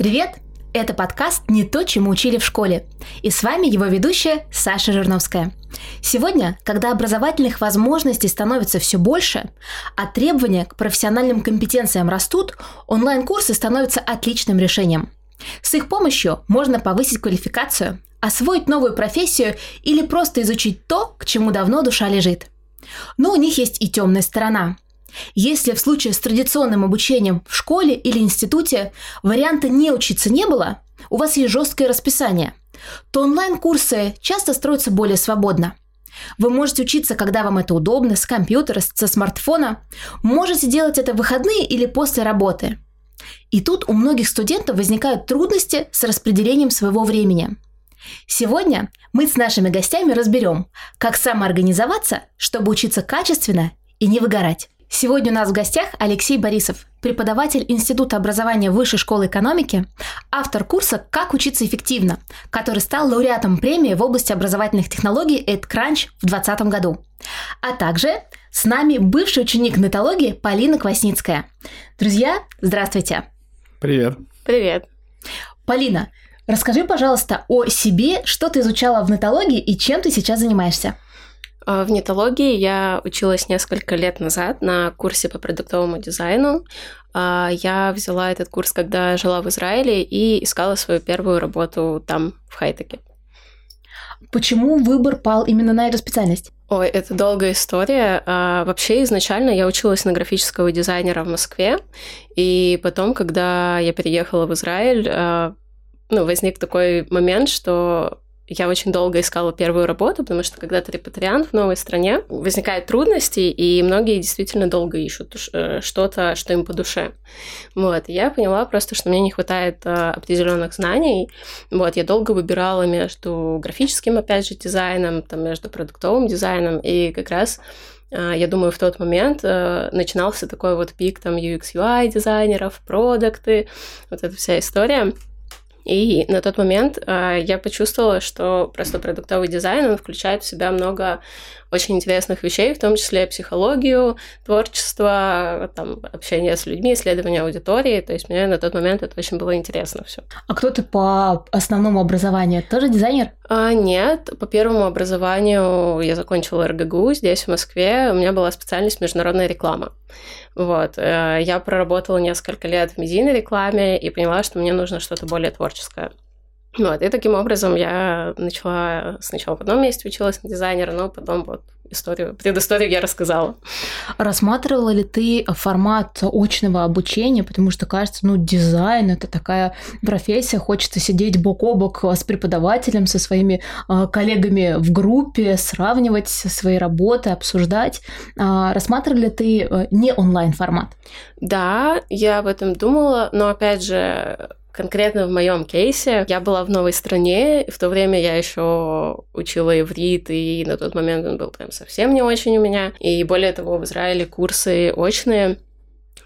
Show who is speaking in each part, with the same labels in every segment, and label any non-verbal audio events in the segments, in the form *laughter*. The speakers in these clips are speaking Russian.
Speaker 1: Привет! Это подкаст «Не то, чему учили в школе». И с вами его ведущая Саша Жирновская. Сегодня, когда образовательных возможностей становится все больше, а требования к профессиональным компетенциям растут, онлайн-курсы становятся отличным решением. С их помощью можно повысить квалификацию, освоить новую профессию или просто изучить то, к чему давно душа лежит. Но у них есть и темная сторона – если в случае с традиционным обучением в школе или институте варианта не учиться не было, у вас есть жесткое расписание, то онлайн-курсы часто строятся более свободно. Вы можете учиться, когда вам это удобно, с компьютера, со смартфона. Можете делать это в выходные или после работы. И тут у многих студентов возникают трудности с распределением своего времени. Сегодня мы с нашими гостями разберем, как самоорганизоваться, чтобы учиться качественно и не выгорать. Сегодня у нас в гостях Алексей Борисов, преподаватель Института образования Высшей школы экономики, автор курса «Как учиться эффективно», который стал лауреатом премии в области образовательных технологий EdCrunch в 2020 году. А также с нами бывший ученик нетологии Полина Квасницкая. Друзья, здравствуйте.
Speaker 2: Привет.
Speaker 3: Привет.
Speaker 1: Полина, расскажи, пожалуйста, о себе, что ты изучала в нетологии и чем ты сейчас занимаешься.
Speaker 3: А, в нетологии я училась несколько лет назад на курсе по продуктовому дизайну. А, я взяла этот курс, когда жила в Израиле и искала свою первую работу там, в Хайтеке.
Speaker 1: Почему выбор пал именно на эту специальность?
Speaker 3: Ой, это долгая история. А, вообще, изначально я училась на графического дизайнера в Москве, и потом, когда я переехала в Израиль, а, ну, возник такой момент, что я очень долго искала первую работу, потому что когда ты репатриант в новой стране, возникают трудности, и многие действительно долго ищут э, что-то, что им по душе. Вот, я поняла просто, что мне не хватает э, определенных знаний. Вот, я долго выбирала между графическим, опять же, дизайном, там, между продуктовым дизайном, и как раз э, я думаю, в тот момент начинался такой вот пик там UX, UI дизайнеров, продукты, вот эта вся история. И на тот момент э, я почувствовала, что просто продуктовый дизайн, он включает в себя много очень интересных вещей, в том числе психологию, творчество, там, общение с людьми, исследование аудитории. То есть мне на тот момент это очень было интересно все.
Speaker 1: А кто ты по основному образованию? Тоже дизайнер?
Speaker 3: А, нет, по первому образованию я закончила РГГУ здесь, в Москве. У меня была специальность международная реклама. Вот. Э, я проработала несколько лет в медийной рекламе и поняла, что мне нужно что-то более творческое. Вот, и таким образом я начала сначала в одном месте училась на дизайнера, но потом вот историю, предысторию я рассказала.
Speaker 1: Рассматривала ли ты формат очного обучения, потому что кажется, ну, дизайн – это такая профессия, хочется сидеть бок о бок с преподавателем, со своими э, коллегами в группе, сравнивать свои работы, обсуждать. Э, рассматривали ли ты э, не онлайн формат?
Speaker 3: Да, я об этом думала, но опять же Конкретно в моем кейсе я была в новой стране, и в то время я еще учила иврит, и на тот момент он был прям совсем не очень у меня. И более того, в Израиле курсы очные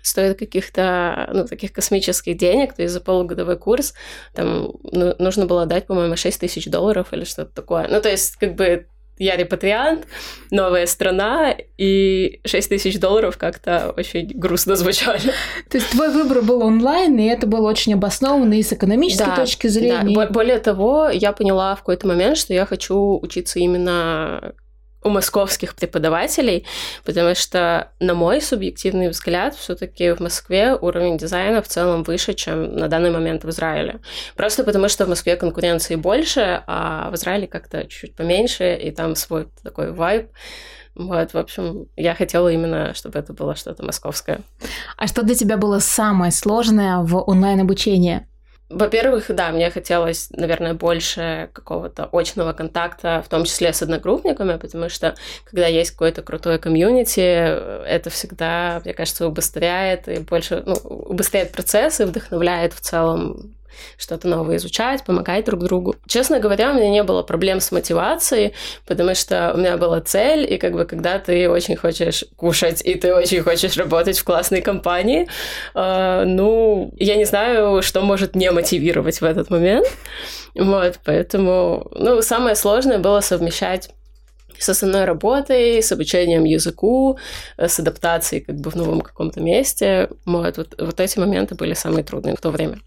Speaker 3: стоят каких-то, ну, таких космических денег, то есть за полугодовой курс там ну, нужно было дать, по-моему, 6 тысяч долларов или что-то такое. Ну, то есть, как бы я репатриант, новая страна, и 6 тысяч долларов как-то очень грустно звучали.
Speaker 1: То есть твой выбор был онлайн, и это было очень обоснованно и с экономической да, точки зрения.
Speaker 3: Да. Более того, я поняла в какой-то момент, что я хочу учиться именно у московских преподавателей, потому что, на мой субъективный взгляд, все-таки в Москве уровень дизайна в целом выше, чем на данный момент в Израиле. Просто потому что в Москве конкуренции больше, а в Израиле как-то чуть поменьше, и там свой такой вайб. Вот, в общем, я хотела именно, чтобы это было что-то московское.
Speaker 1: А что для тебя было самое сложное в онлайн-обучении?
Speaker 3: Во-первых, да, мне хотелось, наверное, больше какого-то очного контакта, в том числе с одногруппниками, потому что когда есть какое-то крутое комьюнити, это всегда, мне кажется, убыстряет и больше, ну, убыстряет процесс и вдохновляет в целом что-то новое изучать, помогать друг другу. Честно говоря, у меня не было проблем с мотивацией, потому что у меня была цель, и как бы когда ты очень хочешь кушать, и ты очень хочешь работать в классной компании, э, ну, я не знаю, что может не мотивировать в этот момент. Вот, поэтому, ну, самое сложное было совмещать с основной работой, с обучением языку, с адаптацией как бы в новом каком-то месте. Вот, вот, вот эти моменты были самые трудные в то время.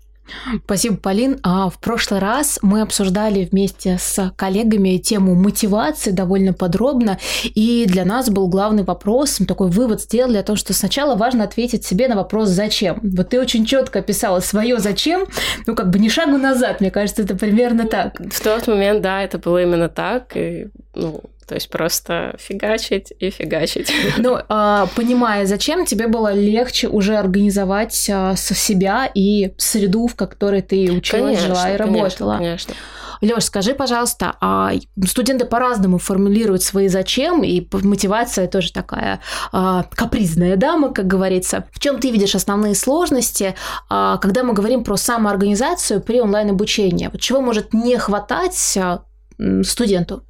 Speaker 1: Спасибо, Полин. А в прошлый раз мы обсуждали вместе с коллегами тему мотивации довольно подробно, и для нас был главный вопрос, мы такой вывод сделали о том, что сначала важно ответить себе на вопрос «зачем?». Вот ты очень четко описала свое «зачем?», ну как бы не шагу назад, мне кажется, это примерно так.
Speaker 3: В тот момент, да, это было именно так, и, ну, то есть просто фигачить и фигачить. *laughs*
Speaker 1: Ну, а, понимая, зачем тебе было легче уже организовать а, со себя и среду, в которой ты училась, конечно, жила и работала.
Speaker 3: Конечно, конечно.
Speaker 1: Лёш, скажи, пожалуйста, а студенты по-разному формулируют свои зачем, и мотивация тоже такая а, капризная дама, как говорится. В чем ты видишь основные сложности, а, когда мы говорим про самоорганизацию при онлайн-обучении? Вот чего может не хватать а, студенту?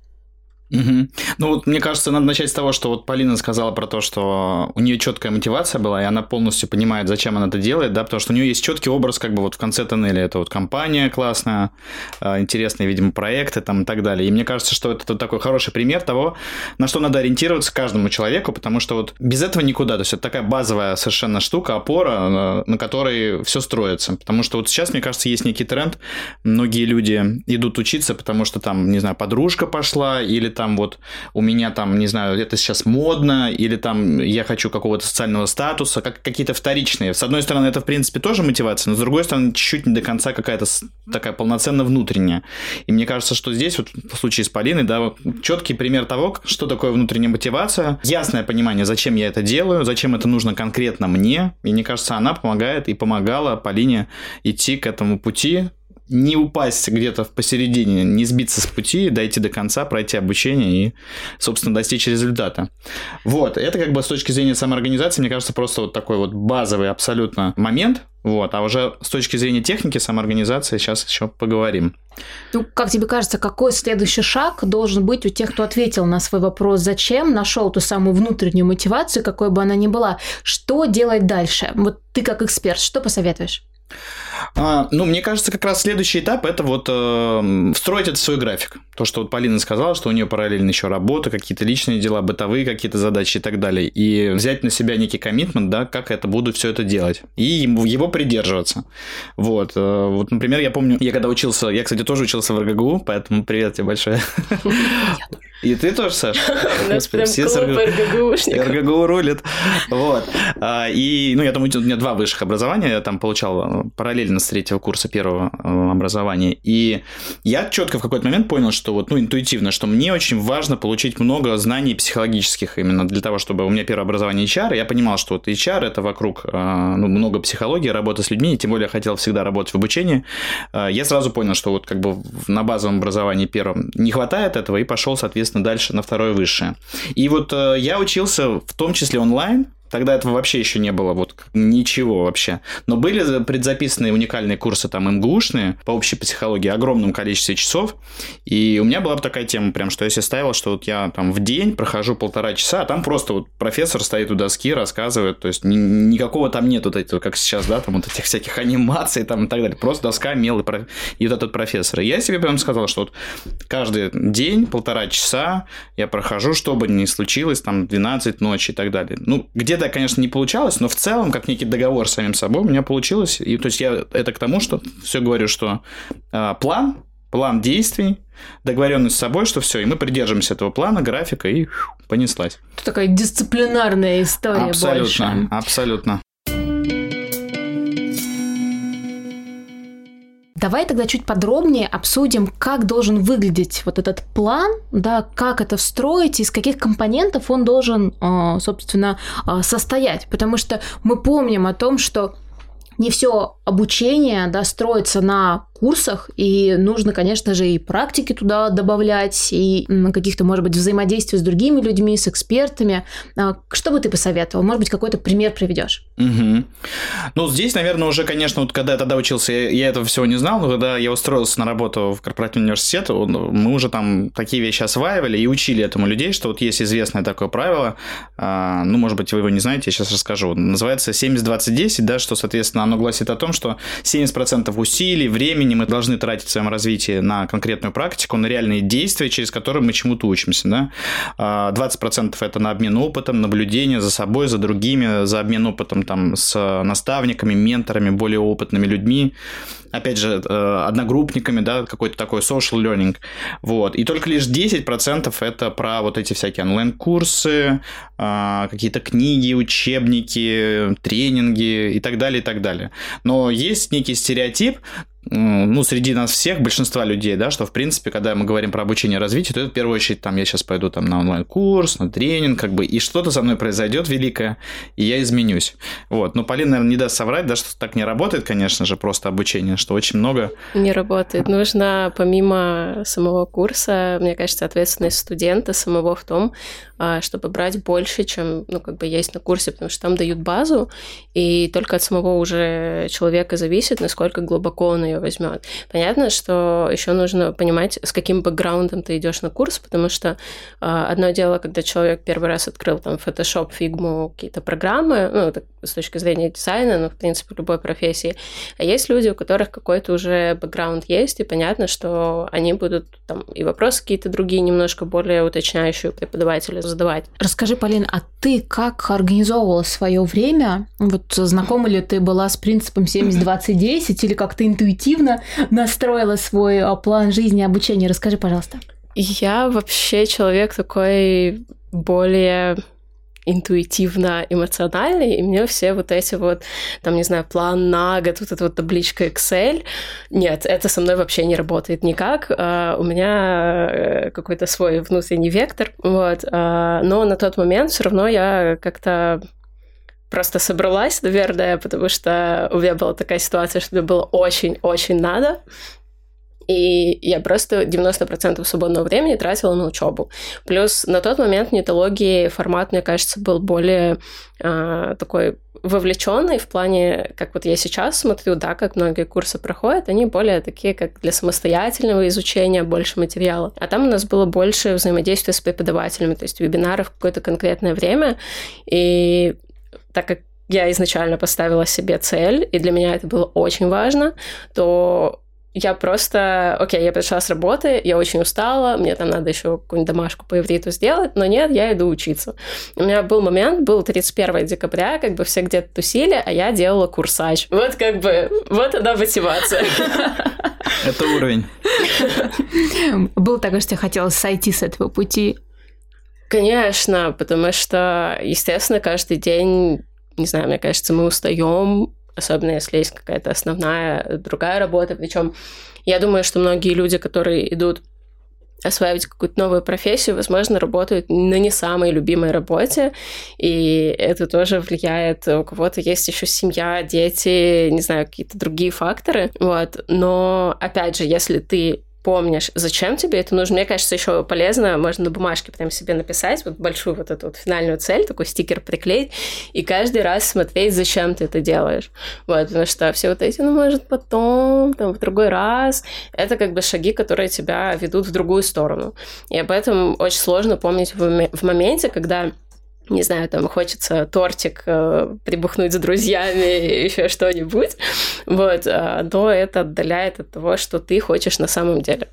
Speaker 2: Угу. Ну вот мне кажется, надо начать с того, что вот Полина сказала про то, что у нее четкая мотивация была, и она полностью понимает, зачем она это делает, да, потому что у нее есть четкий образ, как бы вот в конце тоннеля. Это вот компания классная, а, интересные, видимо, проекты там и так далее. И мне кажется, что это такой хороший пример того, на что надо ориентироваться каждому человеку, потому что вот без этого никуда. То есть это такая базовая совершенно штука, опора, на которой все строится. Потому что вот сейчас, мне кажется, есть некий тренд. Многие люди идут учиться, потому что там, не знаю, подружка пошла или там вот у меня там, не знаю, это сейчас модно, или там я хочу какого-то социального статуса, как какие-то вторичные. С одной стороны, это, в принципе, тоже мотивация, но с другой стороны, чуть-чуть не до конца какая-то такая полноценно внутренняя. И мне кажется, что здесь, вот в случае с Полиной, да, четкий пример того, что такое внутренняя мотивация, ясное понимание, зачем я это делаю, зачем это нужно конкретно мне, и мне кажется, она помогает и помогала Полине идти к этому пути, не упасть где-то посередине, не сбиться с пути, дойти до конца, пройти обучение и, собственно, достичь результата. Вот, это как бы с точки зрения самоорганизации, мне кажется, просто вот такой вот базовый абсолютно момент, вот, а уже с точки зрения техники самоорганизации сейчас еще поговорим.
Speaker 1: Ну, как тебе кажется, какой следующий шаг должен быть у тех, кто ответил на свой вопрос «Зачем?», нашел ту самую внутреннюю мотивацию, какой бы она ни была, что делать дальше? Вот ты как эксперт, что посоветуешь?
Speaker 2: А, ну, мне кажется, как раз следующий этап это вот э, встроить это в свой график. То, что вот Полина сказала, что у нее параллельно еще работа, какие-то личные дела, бытовые какие-то задачи и так далее. И взять на себя некий коммитмент, да, как это буду все это делать. И его придерживаться. Вот. Э, вот, например, я помню, я когда учился, я, кстати, тоже учился в РГГУ, поэтому привет тебе большое. И ты тоже, Саш? *laughs*
Speaker 3: У нас прям клуб РГГУшников.
Speaker 2: РГГУ рулит. Вот. А, и, ну, я думаю, у меня два высших образования, я там получал э, параллельно с третьего курса первого э, образования. И я четко в какой-то момент понял, что вот, ну, интуитивно, что мне очень важно получить много знаний психологических именно для того, чтобы у меня первое образование HR, я понимал, что вот HR это вокруг э, ну, много психологии, работа с людьми, и тем более я хотел всегда работать в обучении. Я сразу понял, что вот как бы на базовом образовании первом не хватает этого, и пошел, соответственно, дальше на второе высшее. И вот я учился в том числе онлайн, Тогда этого вообще еще не было, вот ничего вообще. Но были предзаписанные уникальные курсы там МГУшные по общей психологии, огромном количестве часов. И у меня была бы такая тема, прям, что я себе ставил, что вот я там в день прохожу полтора часа, а там просто вот профессор стоит у доски, рассказывает, то есть ни, никакого там нет вот этого, как сейчас, да, там вот этих всяких анимаций там и так далее. Просто доска, мел и, про... и вот этот профессор. И я себе прям сказал, что вот каждый день полтора часа я прохожу, что бы ни случилось, там 12 ночи и так далее. Ну, где где-то, конечно, не получалось, но в целом, как некий договор с самим собой, у меня получилось. И то есть я это к тому, что все говорю, что э, план, план действий, договоренность с собой, что все, и мы придерживаемся этого плана, графика, и фу, понеслась.
Speaker 1: Это такая дисциплинарная история
Speaker 2: абсолютно,
Speaker 1: больше.
Speaker 2: Абсолютно.
Speaker 1: Давай тогда чуть подробнее обсудим, как должен выглядеть вот этот план, да, как это встроить, из каких компонентов он должен, а, собственно, а, состоять. Потому что мы помним о том, что не все обучение да, строится на курсах, и нужно, конечно же, и практики туда добавлять, и каких-то, может быть, взаимодействий с другими людьми, с экспертами. А, что бы ты посоветовал? Может быть, какой-то пример приведешь?
Speaker 2: Угу. Ну, здесь, наверное, уже, конечно, вот когда я тогда учился, я, я этого всего не знал, но когда я устроился на работу в корпоративный университет, мы уже там такие вещи осваивали и учили этому людей, что вот есть известное такое правило, а, ну, может быть, вы его не знаете, я сейчас расскажу, называется 70-20-10, да, что, соответственно, оно гласит о том, что 70% усилий, времени мы должны тратить в своем развитии на конкретную практику, на реальные действия, через которые мы чему-то учимся. Да? 20% а, это на обмен опытом, наблюдение за собой, за другими, за обмен опытом там, с наставниками, менторами, более опытными людьми опять же, э, одногруппниками, да, какой-то такой social learning, вот, и только лишь 10% это про вот эти всякие онлайн-курсы, а, какие-то книги, учебники, тренинги и так далее, и так далее. Но есть некий стереотип, ну, среди нас всех, большинства людей, да, что, в принципе, когда мы говорим про обучение и развитие, то это в первую очередь, там, я сейчас пойду там на онлайн-курс, на тренинг, как бы, и что-то со мной произойдет великое, и я изменюсь. Вот. Но Полина, наверное, не даст соврать, да, что так не работает, конечно же, просто обучение, что очень много...
Speaker 3: Не работает. Нужно, помимо самого курса, мне кажется, ответственность студента самого в том, а, чтобы брать больше, чем, ну, как бы есть на курсе, потому что там дают базу, и только от самого уже человека зависит, насколько глубоко он ее возьмет. Понятно, что еще нужно понимать, с каким бэкграундом ты идешь на курс, потому что э, одно дело, когда человек первый раз открыл там Photoshop, Figma, какие-то программы, ну, так, с точки зрения дизайна, ну, в принципе, любой профессии. А есть люди, у которых какой-то уже бэкграунд есть, и понятно, что они будут там и вопросы какие-то другие, немножко более уточняющие преподавателю задавать.
Speaker 1: Расскажи, Полин, а ты как организовывала свое время? Вот знакома ли ты была с принципом 70-20-10 или как-то интуитивно настроила свой а, план жизни и обучения. Расскажи, пожалуйста.
Speaker 3: Я вообще человек такой более интуитивно эмоциональный, и мне все вот эти вот, там, не знаю, план на год, вот эта вот табличка Excel, нет, это со мной вообще не работает никак. Uh, у меня э, какой-то свой внутренний вектор, вот, uh, но на тот момент все равно я как-то просто собралась, наверное, потому что у меня была такая ситуация, что мне было очень-очень надо. И я просто 90% свободного времени тратила на учебу. Плюс на тот момент нетологии формат, мне кажется, был более э, такой вовлеченный в плане, как вот я сейчас смотрю, да, как многие курсы проходят, они более такие, как для самостоятельного изучения, больше материала. А там у нас было больше взаимодействия с преподавателями, то есть вебинары в какое-то конкретное время. И так как я изначально поставила себе цель, и для меня это было очень важно, то я просто, окей, я пришла с работы, я очень устала, мне там надо еще какую-нибудь домашку по ивриту сделать, но нет, я иду учиться. У меня был момент, был 31 декабря, как бы все где-то тусили, а я делала курсач. Вот как бы, вот она мотивация.
Speaker 2: Это уровень.
Speaker 1: Было такое, что я хотела сойти с этого пути.
Speaker 3: Конечно, потому что, естественно, каждый день, не знаю, мне кажется, мы устаем, особенно если есть какая-то основная другая работа. Причем я думаю, что многие люди, которые идут осваивать какую-то новую профессию, возможно, работают на не самой любимой работе, и это тоже влияет. У кого-то есть еще семья, дети, не знаю, какие-то другие факторы. Вот. Но, опять же, если ты помнишь, зачем тебе это нужно. Мне кажется, еще полезно, можно на бумажке прям себе написать вот большую вот эту вот финальную цель, такой стикер приклеить, и каждый раз смотреть, зачем ты это делаешь. Вот, потому что все вот эти, ну, может, потом, там, в другой раз, это как бы шаги, которые тебя ведут в другую сторону. И об этом очень сложно помнить в моменте, когда не знаю, там хочется тортик э, прибухнуть с друзьями, *laughs* еще что-нибудь, вот, э, то это отдаляет от того, что ты хочешь на самом деле.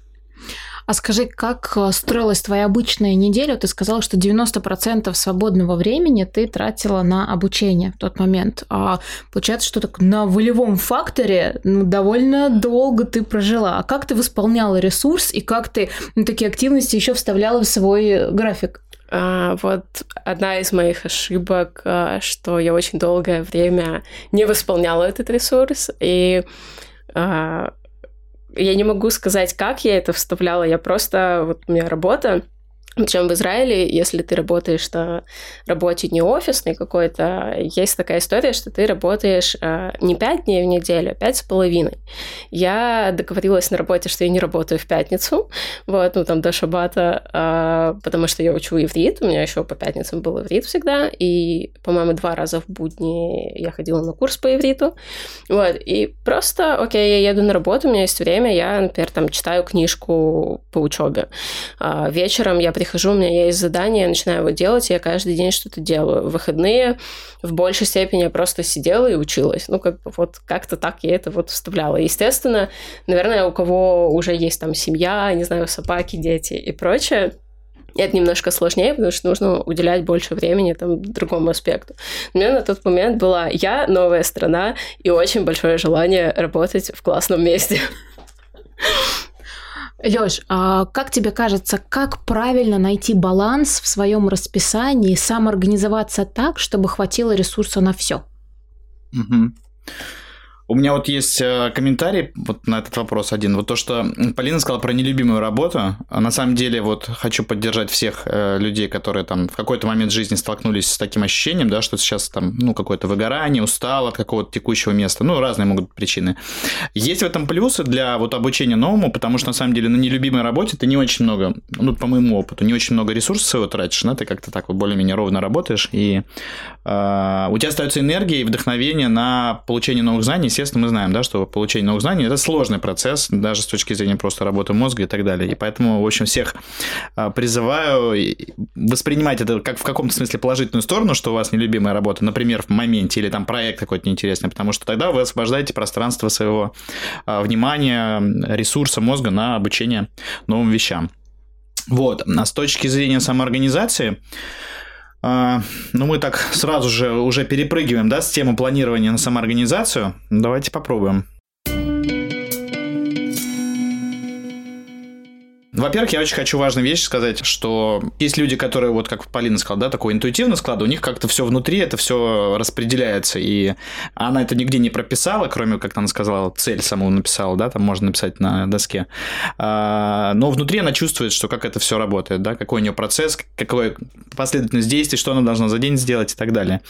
Speaker 1: А скажи, как э, строилась твоя обычная неделя? Ты сказала, что 90% свободного времени ты тратила на обучение в тот момент. А получается, что так на волевом факторе ну, довольно долго ты прожила. А как ты восполняла ресурс и как ты ну, такие активности еще вставляла в свой график?
Speaker 3: А, вот одна из моих ошибок, а, что я очень долгое время не восполняла этот ресурс, и а, я не могу сказать, как я это вставляла, я просто, вот у меня работа, причем в Израиле, если ты работаешь на работе не офисной какой-то, есть такая история, что ты работаешь э, не пять дней в неделю, а пять с половиной. Я договорилась на работе, что я не работаю в пятницу, вот, ну там до шабата, э, потому что я учу иврит, у меня еще по пятницам был иврит всегда, и, по-моему, два раза в будни я ходила на курс по ивриту, вот, и просто, окей, я еду на работу, у меня есть время, я, например, там читаю книжку по учебе. Э, вечером я прихожу, у меня есть задание, я начинаю его делать, я каждый день что-то делаю. В выходные в большей степени я просто сидела и училась. Ну, как вот как-то так я это вот вставляла. Естественно, наверное, у кого уже есть там семья, не знаю, собаки, дети и прочее, это немножко сложнее, потому что нужно уделять больше времени там другому аспекту. У меня на тот момент была я, новая страна и очень большое желание работать в классном месте.
Speaker 1: Лёш, а как тебе кажется, как правильно найти баланс в своем расписании и самоорганизоваться так, чтобы хватило ресурса на все?
Speaker 2: Угу. У меня вот есть э, комментарий вот на этот вопрос один. Вот то, что Полина сказала про нелюбимую работу. А на самом деле вот хочу поддержать всех э, людей, которые там в какой-то момент жизни столкнулись с таким ощущением, да, что сейчас там, ну, какое-то выгорание, устал от какого-то текущего места. Ну, разные могут быть причины. Есть в этом плюсы для вот обучения новому, потому что на самом деле на нелюбимой работе ты не очень много, ну, по моему опыту, не очень много ресурсов своего тратишь, да, ты как-то так вот более-менее ровно работаешь, и э, у тебя остается энергия и вдохновение на получение новых знаний, естественно, мы знаем, да, что получение новых знаний – это сложный процесс, даже с точки зрения просто работы мозга и так далее. И поэтому, в общем, всех а, призываю воспринимать это как в каком-то смысле положительную сторону, что у вас нелюбимая работа, например, в моменте, или там проект какой-то неинтересный, потому что тогда вы освобождаете пространство своего а, внимания, ресурса мозга на обучение новым вещам. Вот. А с точки зрения самоорганизации, ну, мы так сразу же уже перепрыгиваем, да, с темы планирования на самоорганизацию. Давайте попробуем. Во-первых, я очень хочу важную вещь сказать, что есть люди, которые, вот как Полина сказала, да, такой интуитивный склад, у них как-то все внутри, это все распределяется, и она это нигде не прописала, кроме, как она сказала, цель саму написала, да, там можно написать на доске. А, но внутри она чувствует, что как это все работает, да, какой у нее процесс, какой последовательность действий, что она должна за день сделать и так далее.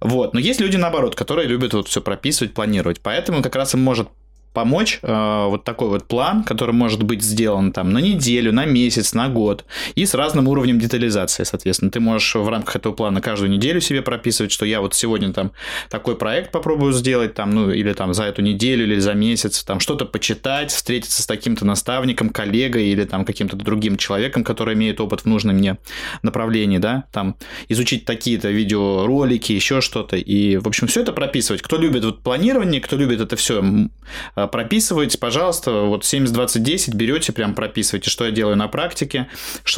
Speaker 2: Вот. Но есть люди, наоборот, которые любят вот все прописывать, планировать. Поэтому как раз им может помочь э, вот такой вот план, который может быть сделан там на неделю, на месяц, на год, и с разным уровнем детализации, соответственно. Ты можешь в рамках этого плана каждую неделю себе прописывать, что я вот сегодня там такой проект попробую сделать, там, ну, или там за эту неделю, или за месяц, там, что-то почитать, встретиться с таким-то наставником, коллегой, или там каким-то другим человеком, который имеет опыт в нужном мне направлении, да, там, изучить такие-то видеоролики, еще что-то, и, в общем, все это прописывать. Кто любит вот планирование, кто любит это все прописывайте, пожалуйста, вот 70-20-10 берете, прям прописывайте, что я делаю на практике,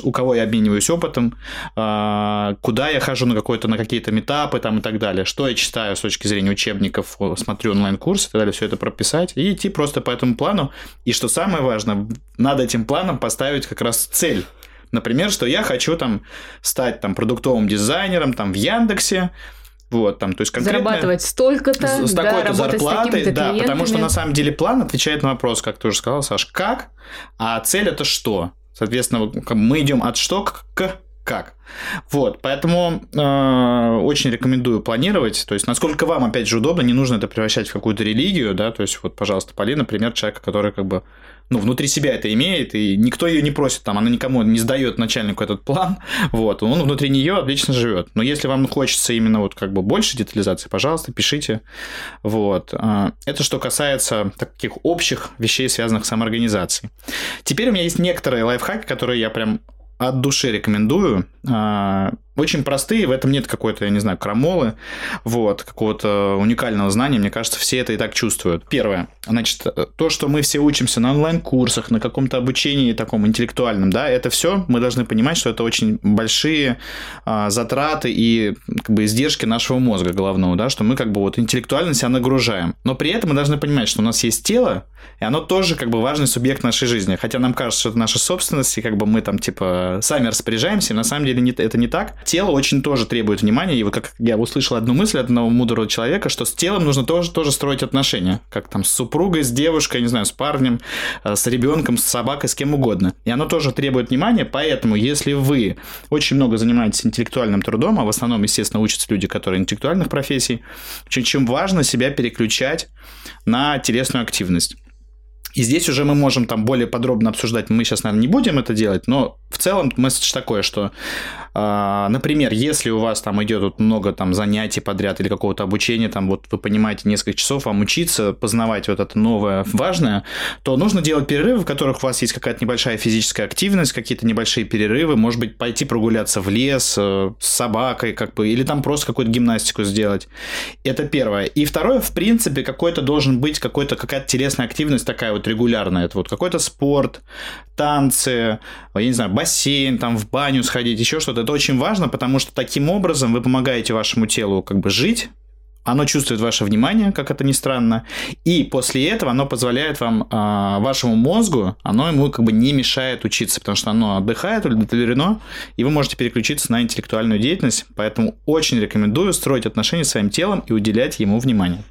Speaker 2: у кого я обмениваюсь опытом, э, куда я хожу на, какой-то, на какие-то метапы там и так далее, что я читаю с точки зрения учебников, смотрю онлайн-курсы и так далее, все это прописать и идти просто по этому плану. И что самое важное, надо этим планом поставить как раз цель. Например, что я хочу там стать там продуктовым дизайнером там в Яндексе, вот, там, то есть конкретно...
Speaker 1: Зарабатывать столько-то,
Speaker 2: с, с такой-то зарплатой, да, потому что на самом деле план отвечает на вопрос, как ты уже сказал, Саш, как, а цель это что? Соответственно, мы идем от что к как. Вот, поэтому э, очень рекомендую планировать. То есть, насколько вам, опять же, удобно, не нужно это превращать в какую-то религию, да. То есть, вот, пожалуйста, Полина, пример человека, который как бы ну, внутри себя это имеет, и никто ее не просит, там, она никому не сдает начальнику этот план, *laughs* вот, он внутри нее отлично живет. Но если вам хочется именно вот как бы больше детализации, пожалуйста, пишите, вот. А, это что касается таких общих вещей, связанных с самоорганизацией. Теперь у меня есть некоторые лайфхаки, которые я прям от души рекомендую. Очень простые, в этом нет какой-то, я не знаю, крамолы, вот, какого-то уникального знания, мне кажется, все это и так чувствуют. Первое, значит, то, что мы все учимся на онлайн-курсах, на каком-то обучении таком интеллектуальном, да, это все мы должны понимать, что это очень большие а, затраты и как бы издержки нашего мозга головного, да, что мы как бы вот интеллектуально себя нагружаем. Но при этом мы должны понимать, что у нас есть тело, и оно тоже как бы важный субъект нашей жизни. Хотя нам кажется, что это наша собственность, и как бы мы там типа сами распоряжаемся, на самом деле это не так тело очень тоже требует внимания. И вот как я услышал одну мысль от одного мудрого человека, что с телом нужно тоже, тоже строить отношения. Как там с супругой, с девушкой, не знаю, с парнем, э, с ребенком, с собакой, с кем угодно. И оно тоже требует внимания, поэтому если вы очень много занимаетесь интеллектуальным трудом, а в основном, естественно, учатся люди, которые интеллектуальных профессий, очень важно себя переключать на телесную активность. И здесь уже мы можем там более подробно обсуждать, мы сейчас, наверное, не будем это делать, но в целом месседж такой, что, э, например, если у вас там идет вот много там занятий подряд или какого-то обучения, там вот вы понимаете несколько часов вам учиться, познавать вот это новое, важное, то нужно делать перерывы, в которых у вас есть какая-то небольшая физическая активность, какие-то небольшие перерывы, может быть, пойти прогуляться в лес э, с собакой, как бы, или там просто какую-то гимнастику сделать. Это первое. И второе, в принципе, какой-то должен быть какой-то какая-то телесная активность такая вот регулярная. Это вот какой-то спорт, танцы, я не знаю, бассейн, там в баню сходить, еще что-то. Это очень важно, потому что таким образом вы помогаете вашему телу как бы жить, оно чувствует ваше внимание, как это ни странно, и после этого оно позволяет вам, э, вашему мозгу, оно ему как бы не мешает учиться, потому что оно отдыхает, удовлетворено, и вы можете переключиться на интеллектуальную деятельность, поэтому очень рекомендую строить отношения с своим телом и уделять ему внимание.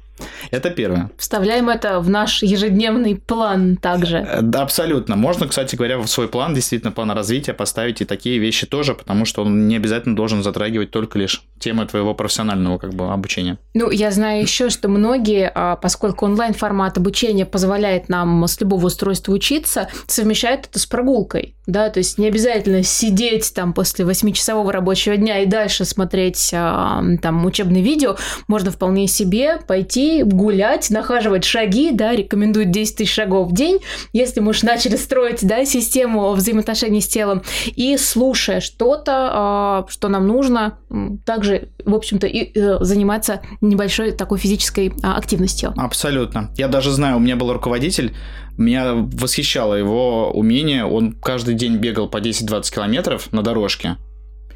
Speaker 2: Это первое.
Speaker 1: Вставляем это в наш ежедневный план также.
Speaker 2: Э, да, абсолютно. Можно, кстати говоря, в свой план, действительно, план развития поставить и такие вещи тоже, потому что он не обязательно должен затрагивать только лишь темы твоего профессионального как бы обучения.
Speaker 1: Ну, я знаю еще, что многие, а, поскольку онлайн-формат обучения позволяет нам с любого устройства учиться, совмещают это с прогулкой, да, то есть не обязательно сидеть там после 8-часового рабочего дня и дальше смотреть а, там учебные видео, можно вполне себе пойти гулять, нахаживать шаги, да, рекомендуют 10 тысяч шагов в день, если мы уж начали строить, да, систему взаимоотношений с телом, и слушая что-то, а, что нам нужно, также, в общем-то, и э, заниматься небольшой такой физической а, активностью.
Speaker 2: Абсолютно. Я даже знаю, у меня был руководитель, меня восхищало его умение, он каждый день бегал по 10-20 километров на дорожке,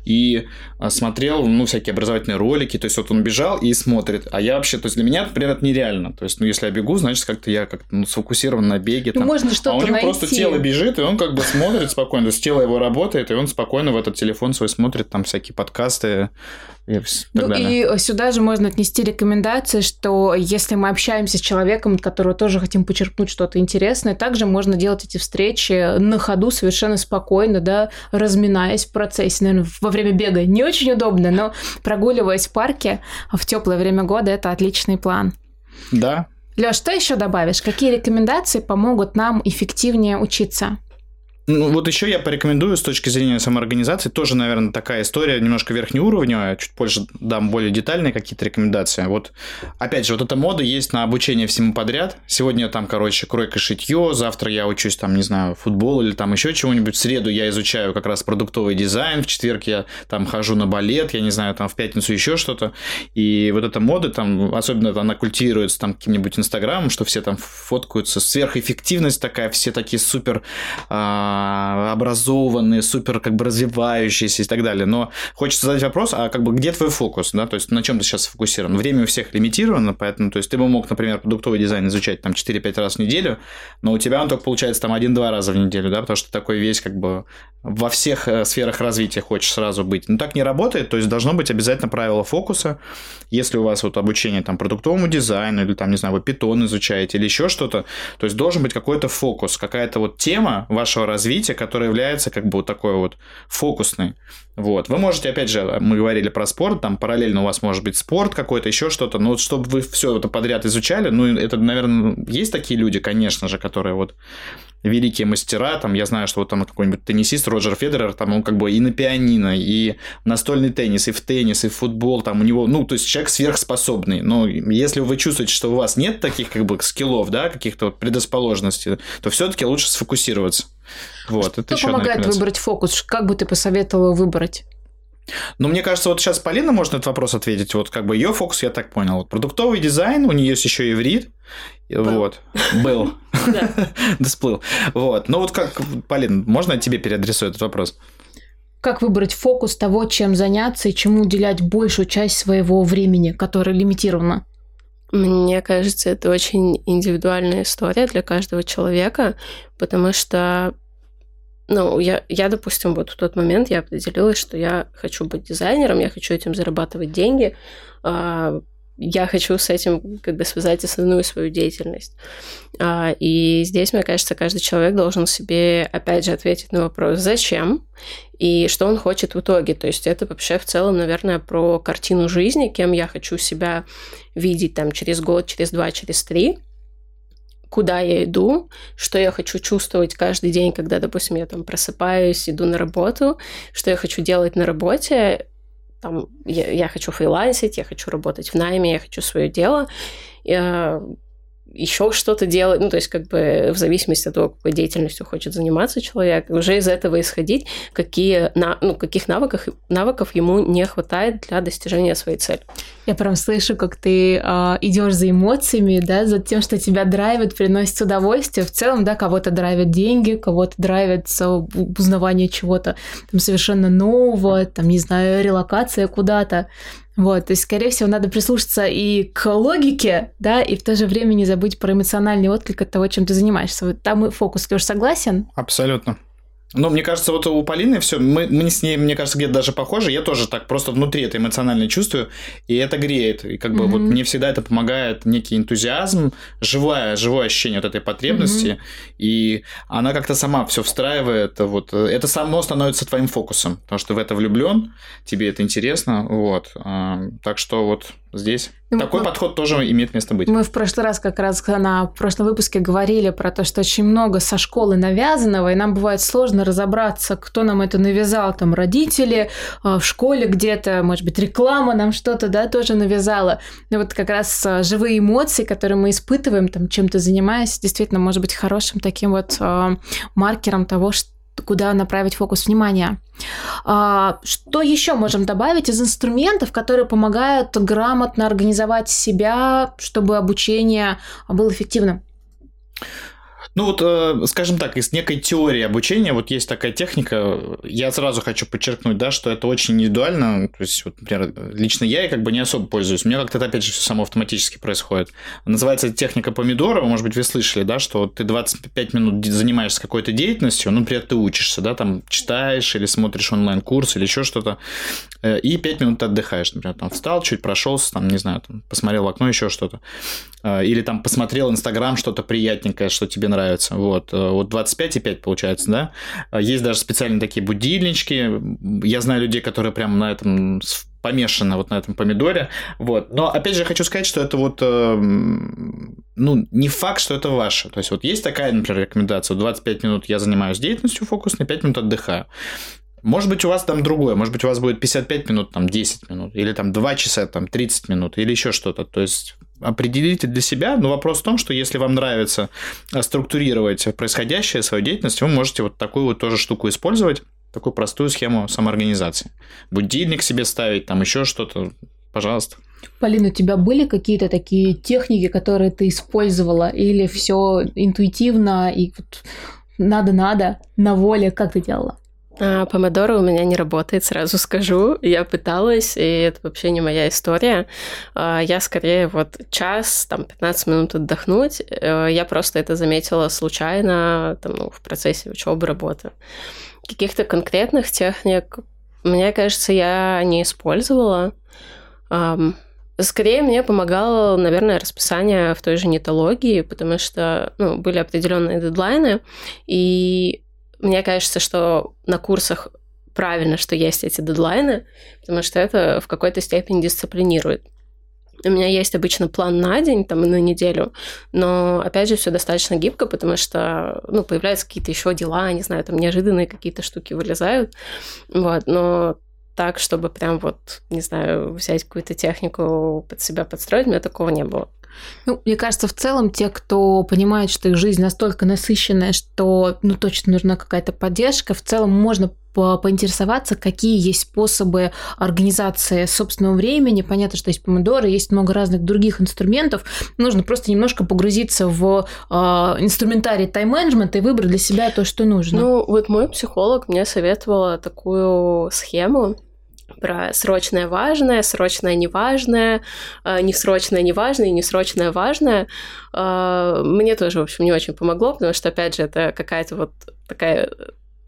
Speaker 2: и а, смотрел, ну, всякие образовательные ролики, то есть вот он бежал и смотрит, а я вообще, то есть для меня, например, это нереально, то есть, ну, если я бегу, значит, как-то я как-то ну, сфокусирован на беге,
Speaker 1: ну,
Speaker 2: там.
Speaker 1: можно что-то
Speaker 2: а у него
Speaker 1: найти.
Speaker 2: просто тело бежит, и он как бы смотрит спокойно, то есть тело его работает, и он спокойно в этот телефон свой смотрит, там всякие подкасты,
Speaker 1: ну и сюда же можно отнести рекомендации, что если мы общаемся с человеком, от которого тоже хотим почерпнуть что-то интересное, также можно делать эти встречи на ходу совершенно спокойно, да, разминаясь в процессе, наверное, во время бега. Не очень удобно, но прогуливаясь в парке в теплое время года, это отличный план.
Speaker 2: Да.
Speaker 1: Лёш, что еще добавишь? Какие рекомендации помогут нам эффективнее учиться?
Speaker 2: Ну, вот еще я порекомендую с точки зрения самоорганизации, тоже, наверное, такая история немножко верхнеуровневая, чуть позже дам более детальные какие-то рекомендации. Вот, опять же, вот эта мода есть на обучение всему подряд. Сегодня там, короче, кройка шитье, завтра я учусь там, не знаю, футбол или там еще чего-нибудь. В среду я изучаю как раз продуктовый дизайн, в четверг я там хожу на балет, я не знаю, там в пятницу еще что-то. И вот эта мода там, особенно она культивируется там каким-нибудь инстаграмом, что все там фоткаются, сверхэффективность такая, все такие супер а, образованные, супер как бы развивающиеся и так далее. Но хочется задать вопрос, а как бы где твой фокус, да, то есть на чем ты сейчас сфокусирован? Время у всех лимитировано, поэтому, то есть ты бы мог, например, продуктовый дизайн изучать там 4-5 раз в неделю, но у тебя он только получается там 1-2 раза в неделю, да, потому что такой весь как бы во всех э, сферах развития хочешь сразу быть. Но так не работает, то есть должно быть обязательно правило фокуса. Если у вас вот обучение там продуктовому дизайну или там, не знаю, вы питон изучаете или еще что-то, то есть должен быть какой-то фокус, какая-то вот тема вашего развития, развития, который является как бы вот такой вот фокусный. Вот. Вы можете, опять же, мы говорили про спорт, там параллельно у вас может быть спорт какой-то, еще что-то, но вот чтобы вы все это подряд изучали, ну, это, наверное, есть такие люди, конечно же, которые вот великие мастера, там, я знаю, что вот там какой-нибудь теннисист Роджер Федерер, там он как бы и на пианино, и настольный теннис, и в теннис, и в футбол, там у него, ну, то есть человек сверхспособный, но если вы чувствуете, что у вас нет таких как бы скиллов, да, каких-то вот предрасположенностей, то все-таки лучше сфокусироваться. Вот,
Speaker 1: Что это еще помогает выбрать фокус? Как бы ты посоветовала выбрать?
Speaker 2: Ну, мне кажется, вот сейчас Полина может на этот вопрос ответить. Вот как бы ее фокус, я так понял. Вот продуктовый дизайн, у нее есть еще иврит. Был. Вот. Был. *laughs* Да *laughs* сплыл. Вот. Ну вот как, Полин, можно я тебе переадресую этот вопрос?
Speaker 1: Как выбрать фокус того, чем заняться и чему уделять большую часть своего времени, которое лимитировано?
Speaker 3: Мне кажется, это очень индивидуальная история для каждого человека, потому что, ну, я, я, допустим, вот в тот момент я определилась, что я хочу быть дизайнером, я хочу этим зарабатывать деньги, а, я хочу с этим как бы связать основную свою деятельность. А, и здесь, мне кажется, каждый человек должен себе, опять же, ответить на вопрос, зачем и что он хочет в итоге. То есть это вообще в целом, наверное, про картину жизни, кем я хочу себя видеть там через год, через два, через три. куда я иду, что я хочу чувствовать каждый день, когда, допустим, я там просыпаюсь, иду на работу, что я хочу делать на работе, там, я, я хочу фрилансить, я хочу работать в найме, я хочу свое дело. Я еще что-то делать, ну, то есть, как бы в зависимости от того, какой деятельностью хочет заниматься человек, уже из этого исходить, какие, ну, каких навыков, навыков ему не хватает для достижения своей цели.
Speaker 1: Я прям слышу, как ты э, а, идешь за эмоциями, да, за тем, что тебя драйвит, приносит удовольствие. В целом, да, кого-то драйвят деньги, кого-то драйвит узнавание чего-то там совершенно нового, там, не знаю, релокация куда-то. Вот, то есть, скорее всего, надо прислушаться и к логике, да, и в то же время не забыть про эмоциональный отклик от того, чем ты занимаешься. Вот там и фокус. Леш, согласен?
Speaker 2: Абсолютно. Ну, мне кажется, вот у Полины все, мы, мы с ней, мне кажется, где-то даже похожи. Я тоже так просто внутри это эмоционально чувствую, и это греет. И как бы mm-hmm. вот мне всегда это помогает некий энтузиазм, живое, живое ощущение вот этой потребности, mm-hmm. и она как-то сама все встраивает. Вот это само становится твоим фокусом, потому что ты в это влюблен, тебе это интересно, вот. Так что вот здесь ну, такой мы, подход тоже имеет место быть.
Speaker 1: Мы в прошлый раз как раз на прошлом выпуске говорили про то, что очень много со школы навязанного, и нам бывает сложно разобраться, кто нам это навязал, там родители, а, в школе где-то, может быть, реклама нам что-то, да, тоже навязала. И вот как раз а, живые эмоции, которые мы испытываем, там, чем-то занимаясь, действительно может быть хорошим таким вот а, маркером того, что куда направить фокус внимания. А, что еще можем добавить из инструментов, которые помогают грамотно организовать себя, чтобы обучение было эффективным?
Speaker 2: Ну вот, э, скажем так, из некой теории обучения, вот есть такая техника, я сразу хочу подчеркнуть, да, что это очень индивидуально, то есть, вот, например, лично я и как бы не особо пользуюсь, у меня как-то это, опять же, все само автоматически происходит. Называется техника помидора, может быть, вы слышали, да, что ты 25 минут занимаешься какой-то деятельностью, ну, например, ты учишься, да, там, читаешь или смотришь онлайн-курс или еще что-то, э, и 5 минут ты отдыхаешь, например, там, встал, чуть прошелся, там, не знаю, там, посмотрел в окно, еще что-то, э, или там посмотрел Инстаграм, что-то приятненькое, что тебе нравится, нравится. Вот, э, вот 25,5 получается, да. А есть даже специальные такие будильнички. Я знаю людей, которые прям на этом помешаны вот на этом помидоре. Вот. Но опять же хочу сказать, что это вот э, ну, не факт, что это ваше. То есть вот есть такая, например, рекомендация. 25 минут я занимаюсь деятельностью фокусной, 5 минут отдыхаю. Может быть, у вас там другое, может быть, у вас будет 55 минут, там 10 минут, или там 2 часа, там 30 минут, или еще что-то. То есть определите для себя, но вопрос в том, что если вам нравится структурировать происходящее, свою деятельность, вы можете вот такую вот тоже штуку использовать, такую простую схему самоорганизации. Будильник себе ставить, там еще что-то, пожалуйста.
Speaker 1: Полина, у тебя были какие-то такие техники, которые ты использовала, или все интуитивно и вот надо-надо, на воле, как ты делала?
Speaker 3: А, помодоро у меня не работает, сразу скажу. Я пыталась, и это вообще не моя история. А, я скорее вот час, там, 15 минут отдохнуть. Э, я просто это заметила случайно там, ну, в процессе учебы, работы. Каких-то конкретных техник, мне кажется, я не использовала. Скорее мне помогало, наверное, расписание в той же нетологии, потому что ну, были определенные дедлайны, и мне кажется, что на курсах правильно, что есть эти дедлайны, потому что это в какой-то степени дисциплинирует. У меня есть обычно план на день, там, на неделю, но, опять же, все достаточно гибко, потому что, ну, появляются какие-то еще дела, не знаю, там, неожиданные какие-то штуки вылезают, вот, но так, чтобы прям вот, не знаю, взять какую-то технику под себя подстроить, у меня такого не было.
Speaker 1: Ну, мне кажется, в целом те, кто понимает, что их жизнь настолько насыщенная, что ну, точно нужна какая-то поддержка, в целом можно по поинтересоваться, какие есть способы организации собственного времени. Понятно, что есть помидоры, есть много разных других инструментов. Нужно просто немножко погрузиться в э, инструментарий тайм-менеджмента и выбрать для себя то, что нужно.
Speaker 3: Ну, вот мой психолог мне советовала такую схему про срочное важное, срочное неважное, э, несрочное неважное и несрочное важное. Э, мне тоже, в общем, не очень помогло, потому что, опять же, это какая-то вот такая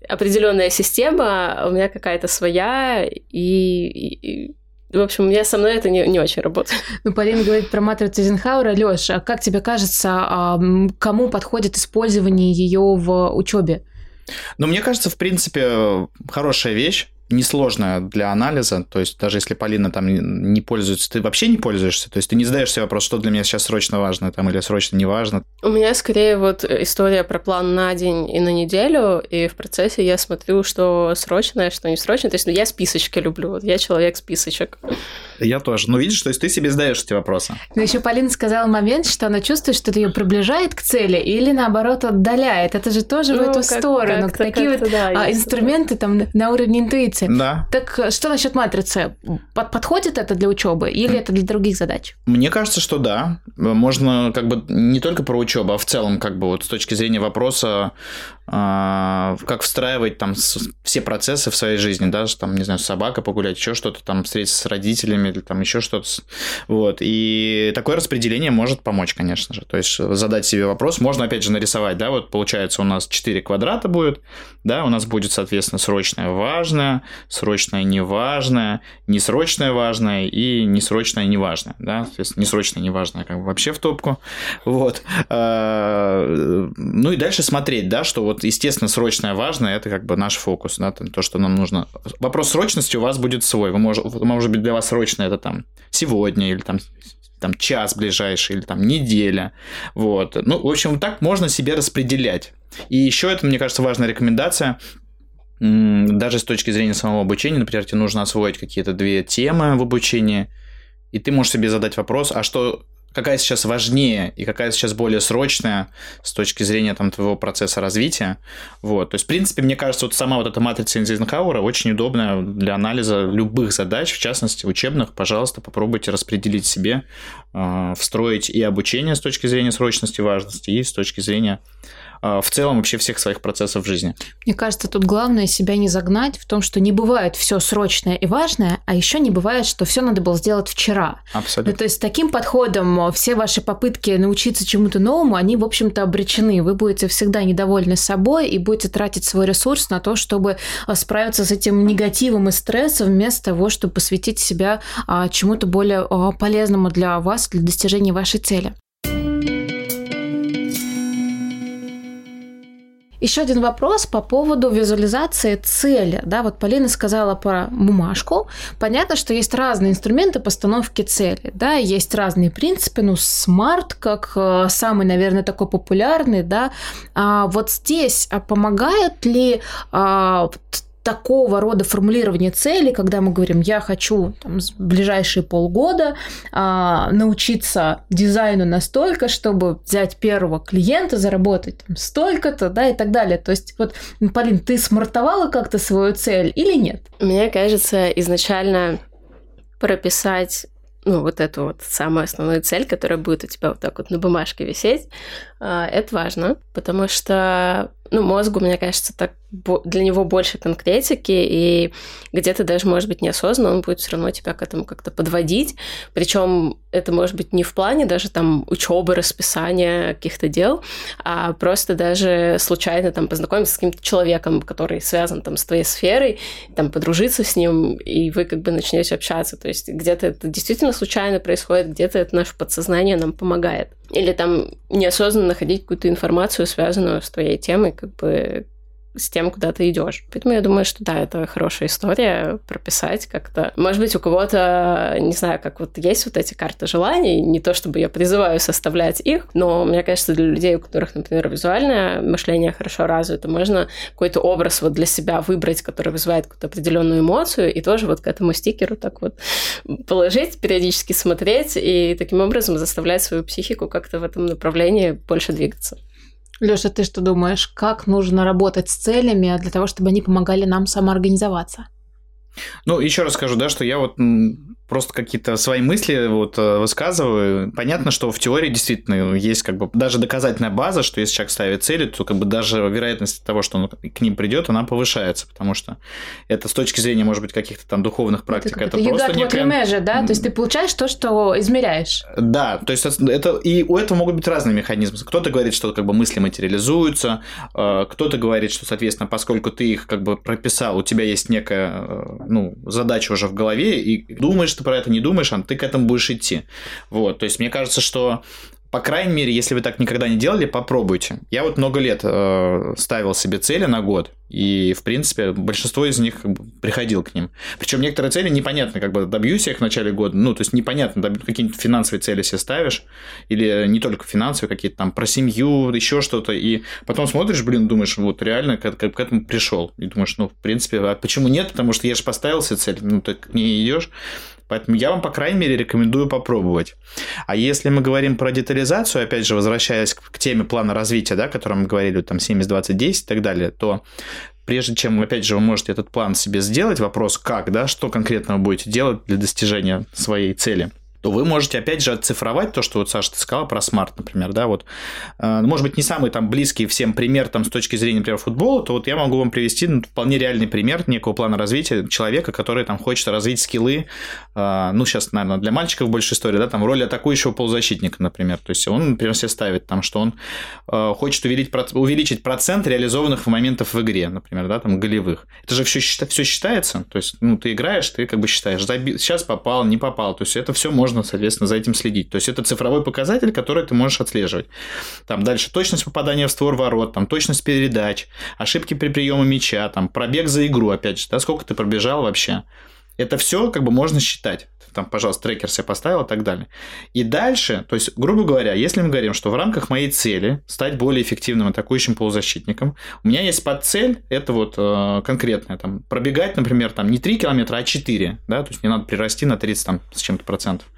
Speaker 3: определенная система, у меня какая-то своя, и, и, в общем, у меня со мной это не, не очень работает. *laughs*
Speaker 1: Ну, Полина говорит про матрицу Эйзенхауэра. Лёш, а как тебе кажется, кому подходит использование ее в учебе?
Speaker 2: Ну, мне кажется, в принципе, хорошая вещь несложная для анализа, то есть даже если Полина там не пользуется, ты вообще не пользуешься, то есть ты не задаешь себе вопрос, что для меня сейчас срочно важно там или срочно не важно.
Speaker 3: У меня скорее вот история про план на день и на неделю, и в процессе я смотрю, что срочное, что не срочное, то есть ну, я списочки люблю, вот я человек списочек.
Speaker 2: Я тоже. Ну, видишь, то есть ты себе задаешь эти вопросы.
Speaker 1: Но еще Полина сказала момент, что она чувствует, что это ее приближает к цели или наоборот отдаляет. Это же тоже ну, в эту как, сторону. Как Такие вот да, а, инструменты там на уровне интуиции.
Speaker 2: Да.
Speaker 1: Так э, что насчет матрицы? Под, подходит это для учебы или это для других задач?
Speaker 2: Мне кажется, что да. Можно как бы не только про учебу, а в целом как бы вот с точки зрения вопроса как встраивать там все процессы в своей жизни, да, там, не знаю, собака погулять, еще что-то, там, встретиться с родителями или там еще что-то. Вот. И такое распределение может помочь, конечно же. То есть задать себе вопрос, можно опять же нарисовать, да, вот получается у нас 4 квадрата будет, да, у нас будет, соответственно, срочное важное, срочное неважное, несрочное важное и несрочное неважное, да, соответственно, несрочное неважное как бы вообще в топку, вот. А, ну и дальше смотреть, да, что вот естественно, срочное важное, это как бы наш фокус, да, то, что нам нужно. Вопрос срочности у вас будет свой. Вы может, может быть, для вас срочно это там сегодня или там там час ближайший или там неделя. Вот. Ну, в общем, так можно себе распределять. И еще это, мне кажется, важная рекомендация даже с точки зрения самого обучения, например, тебе нужно освоить какие-то две темы в обучении, и ты можешь себе задать вопрос, а что какая сейчас важнее и какая сейчас более срочная с точки зрения там, твоего процесса развития. Вот. То есть, в принципе, мне кажется, вот сама вот эта матрица Эйзенхауэра очень удобная для анализа любых задач, в частности, учебных. Пожалуйста, попробуйте распределить себе, э, встроить и обучение с точки зрения срочности, важности, и с точки зрения в целом вообще всех своих процессов в жизни.
Speaker 1: Мне кажется, тут главное себя не загнать в том, что не бывает все срочное и важное, а еще не бывает, что все надо было сделать вчера.
Speaker 2: Абсолютно.
Speaker 1: Ну, то есть таким подходом все ваши попытки научиться чему-то новому, они, в общем-то, обречены. Вы будете всегда недовольны собой и будете тратить свой ресурс на то, чтобы а, справиться с этим негативом и стрессом, вместо того, чтобы посвятить себя а, чему-то более полезному для вас, для достижения вашей цели. Еще один вопрос по поводу визуализации цели. Да, вот Полина сказала про бумажку. Понятно, что есть разные инструменты постановки цели. Да, есть разные принципы. Ну, смарт как э, самый, наверное, такой популярный. Да. А вот здесь а помогает ли а, такого рода формулирование цели, когда мы говорим, я хочу там, в ближайшие полгода а, научиться дизайну настолько, чтобы взять первого клиента, заработать там, столько-то, да, и так далее. То есть, вот, Полин, ты смартовала как-то свою цель или нет?
Speaker 3: Мне кажется, изначально прописать ну, вот эту вот самую основную цель, которая будет у тебя вот так вот на бумажке висеть, а, это важно, потому что ну, мозгу, мне кажется, так для него больше конкретики, и где-то даже, может быть, неосознанно он будет все равно тебя к этому как-то подводить. Причем это может быть не в плане даже там учебы, расписания каких-то дел, а просто даже случайно там познакомиться с каким-то человеком, который связан там с твоей сферой, там подружиться с ним, и вы как бы начнете общаться. То есть где-то это действительно случайно происходит, где-то это наше подсознание нам помогает. Или там неосознанно находить какую-то информацию, связанную с твоей темой, как бы с тем, куда ты идешь. Поэтому я думаю, что да, это хорошая история прописать как-то. Может быть, у кого-то, не знаю, как вот есть вот эти карты желаний, не то чтобы я призываю составлять их, но мне кажется, для людей, у которых, например, визуальное мышление хорошо развито, можно какой-то образ вот для себя выбрать, который вызывает какую-то определенную эмоцию, и тоже вот к этому стикеру так вот положить, периодически смотреть, и таким образом заставлять свою психику как-то в этом направлении больше двигаться.
Speaker 1: Леша, ты что думаешь, как нужно работать с целями для того, чтобы они помогали нам самоорганизоваться?
Speaker 2: Ну, еще раз скажу, да, что я вот просто какие-то свои мысли вот э, высказываю. Понятно, что в теории действительно есть как бы даже доказательная база, что если человек ставит цели, то как бы даже вероятность того, что он к ним придет, она повышается, потому что это с точки зрения, может быть, каких-то там духовных практик, это, это, это просто некая...
Speaker 1: measure, да? То есть ты получаешь то, что измеряешь.
Speaker 2: Да, то есть это и у этого могут быть разные механизмы. Кто-то говорит, что как бы мысли материализуются, э, кто-то говорит, что, соответственно, поскольку ты их как бы прописал, у тебя есть некая э, ну, задача уже в голове, и думаешь ты про это не думаешь, а ты к этому будешь идти. Вот, то есть мне кажется, что по крайней мере, если вы так никогда не делали, попробуйте. Я вот много лет э, ставил себе цели на год, и, в принципе, большинство из них приходил к ним. Причем некоторые цели непонятно, как бы добьюсь я их в начале года, ну, то есть непонятно, какие-нибудь финансовые цели себе ставишь, или не только финансовые, какие-то там про семью, еще что-то, и потом смотришь, блин, думаешь, вот реально к, к, к этому пришел, и думаешь, ну, в принципе, а почему нет? Потому что я же поставил себе цель, ну, ты к ней идешь, Поэтому я вам, по крайней мере, рекомендую попробовать. А если мы говорим про детализацию, опять же, возвращаясь к теме плана развития, да, о котором мы говорили, там 70-20-10 и так далее, то прежде чем, опять же, вы можете этот план себе сделать, вопрос как, да, что конкретно вы будете делать для достижения своей цели – то вы можете опять же оцифровать то, что вот Саша ты сказала про смарт, например, да, вот, э, может быть, не самый там близкий всем пример там с точки зрения, например, футбола, то вот я могу вам привести ну, вполне реальный пример некого плана развития человека, который там хочет развить скиллы, э, ну, сейчас, наверное, для мальчиков больше история, да, там роль атакующего полузащитника, например, то есть он, например, себе ставит там, что он э, хочет увеличить, увеличить процент реализованных моментов в игре, например, да, там, голевых. Это же все, все считается, то есть, ну, ты играешь, ты как бы считаешь, сейчас попал, не попал, то есть это все можно можно, соответственно, за этим следить. То есть это цифровой показатель, который ты можешь отслеживать. Там дальше точность попадания в створ ворот, там точность передач, ошибки при приеме мяча, там пробег за игру, опять же, да, сколько ты пробежал вообще. Это все как бы можно считать там, пожалуйста, трекер себе поставил и так далее. И дальше, то есть, грубо говоря, если мы говорим, что в рамках моей цели стать более эффективным атакующим полузащитником, у меня есть подцель, это вот э, конкретная, там, пробегать, например, там, не 3 километра, а 4, да, то есть, мне надо прирасти на 30 там, с чем-то процентов.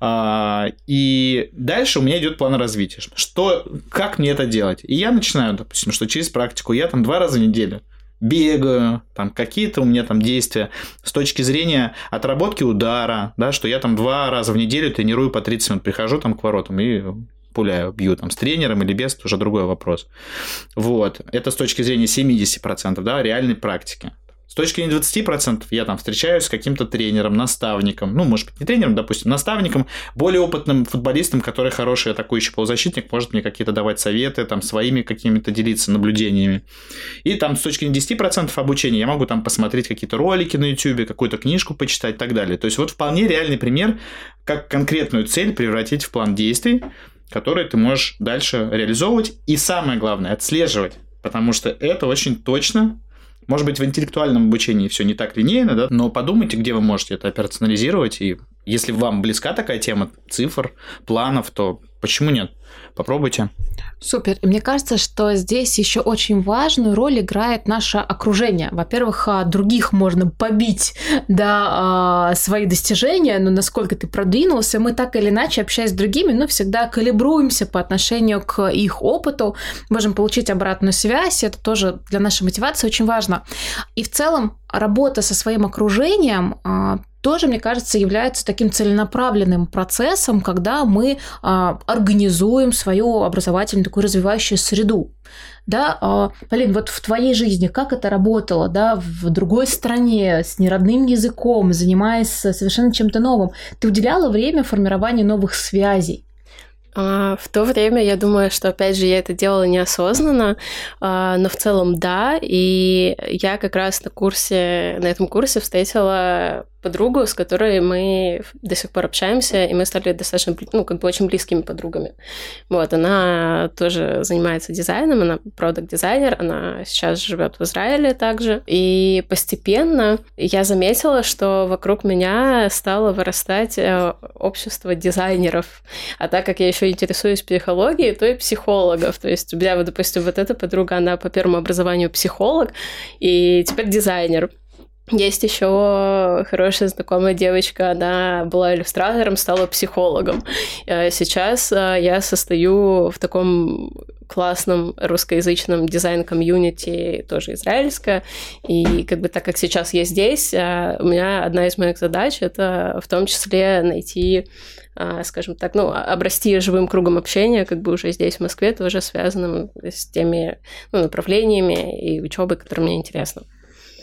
Speaker 2: А, и дальше у меня идет план развития. Что, как мне это делать? И я начинаю, допустим, что через практику я там два раза в неделю бегаю, там какие-то у меня там действия с точки зрения отработки удара, да, что я там два раза в неделю тренирую по 30 минут, прихожу там к воротам и пуляю, бью там с тренером или без, это уже другой вопрос. Вот, это с точки зрения 70%, да, реальной практики. С точки зрения 20% я там встречаюсь с каким-то тренером, наставником, ну, может быть, не тренером, допустим, наставником, более опытным футболистом, который хороший атакующий полузащитник, может мне какие-то давать советы, там, своими какими-то делиться наблюдениями. И там с точки зрения 10% обучения я могу там посмотреть какие-то ролики на YouTube, какую-то книжку почитать и так далее. То есть вот вполне реальный пример, как конкретную цель превратить в план действий, который ты можешь дальше реализовывать и самое главное отслеживать, потому что это очень точно может быть, в интеллектуальном обучении все не так линейно, да, но подумайте, где вы можете это операционализировать, и если вам близка такая тема цифр, планов, то почему нет? Попробуйте.
Speaker 1: Супер. Мне кажется, что здесь еще очень важную роль играет наше окружение. Во-первых, а, других можно побить да, а, свои достижения, но насколько ты продвинулся, мы так или иначе, общаясь с другими, ну, всегда калибруемся по отношению к их опыту, можем получить обратную связь, это тоже для нашей мотивации очень важно. И в целом работа со своим окружением а, тоже, мне кажется, является таким целенаправленным процессом, когда мы а, организуем свою образовательную такую развивающую среду. Да, а, Полин, вот в твоей жизни как это работало, да, в другой стране, с неродным языком, занимаясь совершенно чем-то новым? Ты уделяла время формированию новых связей?
Speaker 3: А, в то время я думаю, что, опять же, я это делала неосознанно, а, но в целом да, и я как раз на курсе, на этом курсе встретила подругу, с которой мы до сих пор общаемся, и мы стали достаточно, ну, как бы очень близкими подругами. Вот, она тоже занимается дизайном, она продукт-дизайнер, она сейчас живет в Израиле также. И постепенно я заметила, что вокруг меня стало вырастать э, общество дизайнеров. А так как я еще интересуюсь психологией, то и психологов. То есть у меня, допустим, вот эта подруга, она по первому образованию психолог, и теперь дизайнер. Есть еще хорошая знакомая девочка, она была иллюстратором, стала психологом. Э, сейчас э, я состою в таком классном русскоязычном дизайн-community, тоже израильское. И как бы так как сейчас я здесь, э, у меня одна из моих задач — это в том числе найти скажем так, ну, обрасти живым кругом общения, как бы уже здесь, в Москве, тоже связанным с теми ну, направлениями и учебой, которые мне интересны.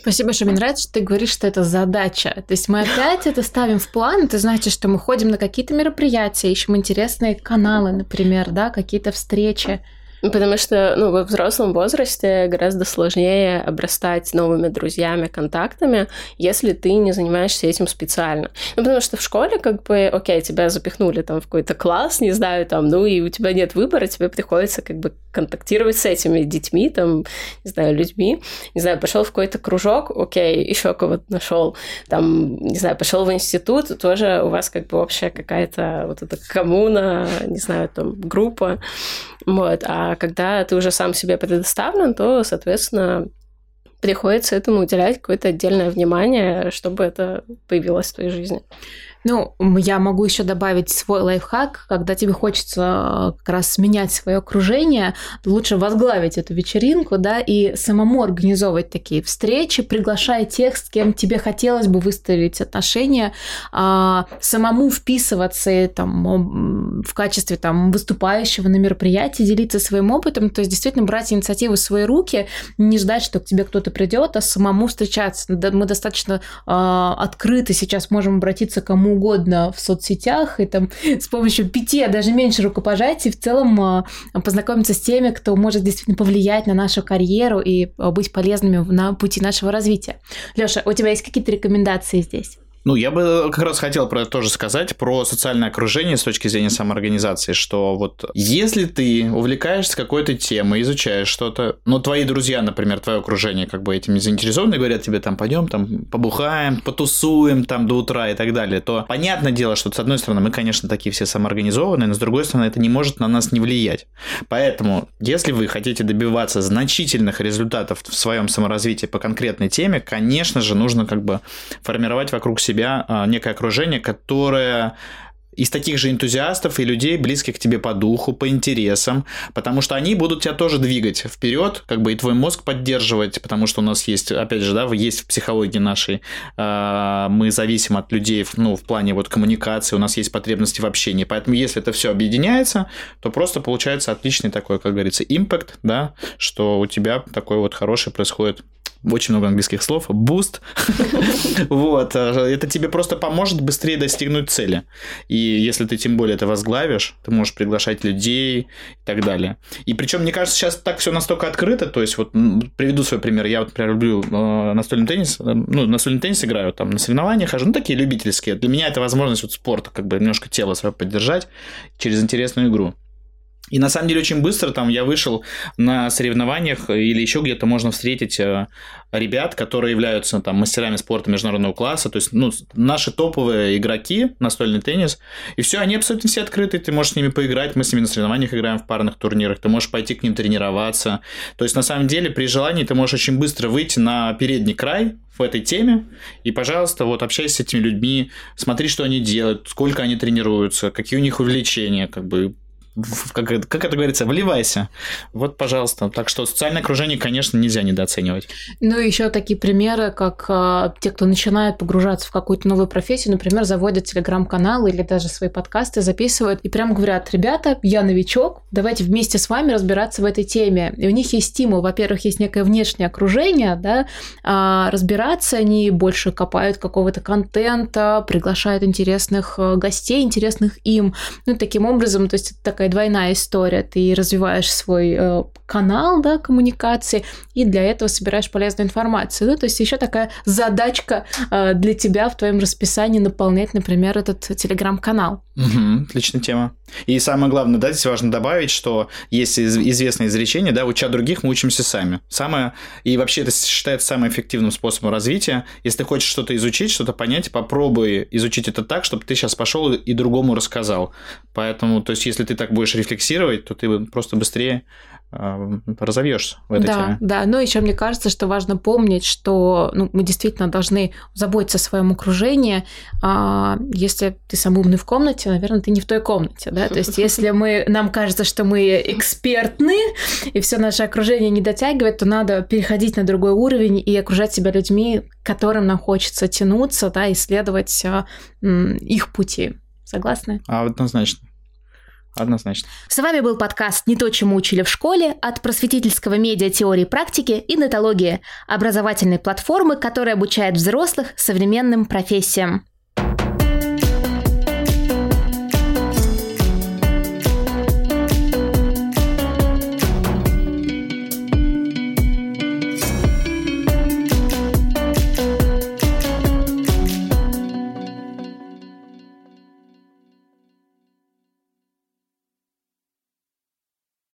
Speaker 1: Спасибо, что мне нравится, что ты говоришь, что это задача. То есть мы опять это ставим в план, это значит, что мы ходим на какие-то мероприятия, ищем интересные каналы, например, да, какие-то встречи.
Speaker 3: Потому что ну, во взрослом возрасте гораздо сложнее обрастать новыми друзьями, контактами, если ты не занимаешься этим специально. Ну, потому что в школе, как бы, окей, тебя запихнули там в какой-то класс, не знаю, там, ну, и у тебя нет выбора, тебе приходится как бы контактировать с этими детьми, там, не знаю, людьми. Не знаю, пошел в какой-то кружок, окей, еще кого-то нашел. Там, не знаю, пошел в институт, тоже у вас как бы общая какая-то вот эта коммуна, не знаю, там, группа. Вот. А когда ты уже сам себе предоставлен, то, соответственно, приходится этому уделять какое-то отдельное внимание, чтобы это появилось в твоей жизни.
Speaker 1: Ну, я могу еще добавить свой лайфхак, когда тебе хочется э, как раз менять свое окружение, лучше возглавить эту вечеринку, да, и самому организовывать такие встречи, приглашая тех, с кем тебе хотелось бы выставить отношения, а, самому вписываться там, в качестве там, выступающего на мероприятии, делиться своим опытом, то есть действительно брать инициативу в свои руки, не ждать, что к тебе кто-то придет, а самому встречаться. Мы достаточно а, открыто сейчас можем обратиться к кому угодно в соцсетях, и там *laughs* с помощью пяти, а даже меньше рукопожатий в целом а, познакомиться с теми, кто может действительно повлиять на нашу карьеру и а, быть полезными на пути нашего развития. Лёша, у тебя есть какие-то рекомендации здесь?
Speaker 2: Ну, я бы как раз хотел про это тоже сказать, про социальное окружение с точки зрения самоорганизации, что вот если ты увлекаешься какой-то темой, изучаешь что-то, но твои друзья, например, твое окружение как бы этим не заинтересованы, говорят тебе там, пойдем там побухаем, потусуем там до утра и так далее, то понятное дело, что с одной стороны мы, конечно, такие все самоорганизованные, но с другой стороны это не может на нас не влиять. Поэтому, если вы хотите добиваться значительных результатов в своем саморазвитии по конкретной теме, конечно же, нужно как бы формировать вокруг себя себя а, некое окружение, которое из таких же энтузиастов и людей, близких к тебе по духу, по интересам, потому что они будут тебя тоже двигать вперед, как бы и твой мозг поддерживать, потому что у нас есть, опять же, да, есть в психологии нашей, э, мы зависим от людей, ну, в плане вот коммуникации, у нас есть потребности в общении, поэтому если это все объединяется, то просто получается отличный такой, как говорится, impact, да, что у тебя такой вот хороший происходит очень много английских слов, boost, *laughs* вот, это тебе просто поможет быстрее достигнуть цели. И если ты тем более это возглавишь, ты можешь приглашать людей и так далее. И причем, мне кажется, сейчас так все настолько открыто, то есть вот приведу свой пример, я вот, например, люблю э, настольный теннис, э, ну, настольный теннис играю, там, на соревнованиях хожу, ну, такие любительские. Для меня это возможность вот спорта, как бы немножко тело свое поддержать через интересную игру. И на самом деле очень быстро там я вышел на соревнованиях или еще где-то можно встретить э, ребят, которые являются там мастерами спорта международного класса, то есть ну, наши топовые игроки, настольный теннис, и все, они абсолютно все открыты, ты можешь с ними поиграть, мы с ними на соревнованиях играем в парных турнирах, ты можешь пойти к ним тренироваться, то есть на самом деле при желании ты можешь очень быстро выйти на передний край в этой теме, и, пожалуйста, вот общайся с этими людьми, смотри, что они делают, сколько они тренируются, какие у них увлечения, как бы как, как это говорится, вливайся. Вот, пожалуйста. Так что социальное окружение, конечно, нельзя недооценивать.
Speaker 1: Ну, еще такие примеры, как а, те, кто начинает погружаться в какую-то новую профессию, например, заводят телеграм-канал или даже свои подкасты записывают и прям говорят, ребята, я новичок, давайте вместе с вами разбираться в этой теме. И у них есть стимул. Во-первых, есть некое внешнее окружение, да, а разбираться они больше копают какого-то контента, приглашают интересных э, гостей, интересных им. Ну, таким образом, то есть это такая такая двойная история. Ты развиваешь свой э, канал да, коммуникации и для этого собираешь полезную информацию. Ну, то есть еще такая задачка э, для тебя в твоем расписании наполнять, например, этот телеграм-канал.
Speaker 2: Угу, отличная тема. И самое главное, да, здесь важно добавить, что есть известное изречение, да, уча других, мы учимся сами. Самое, и вообще это считается самым эффективным способом развития. Если ты хочешь что-то изучить, что-то понять, попробуй изучить это так, чтобы ты сейчас пошел и другому рассказал. Поэтому, то есть, если ты так будешь рефлексировать, то ты просто быстрее э, разовьешься в этой
Speaker 1: да,
Speaker 2: теме.
Speaker 1: Да, но еще мне кажется, что важно помнить, что ну, мы действительно должны заботиться о своем окружении. А если ты самый умный в комнате, наверное, ты не в той комнате, да. То есть, если мы нам кажется, что мы экспертны и все наше окружение не дотягивает, то надо переходить на другой уровень и окружать себя людьми, к которым нам хочется тянуться, да, исследовать а, их пути. Согласны?
Speaker 2: А, однозначно. Однозначно.
Speaker 1: С вами был подкаст «Не то, чему учили в школе» от просветительского медиа теории практики и нетологии, образовательной платформы, которая обучает взрослых современным профессиям.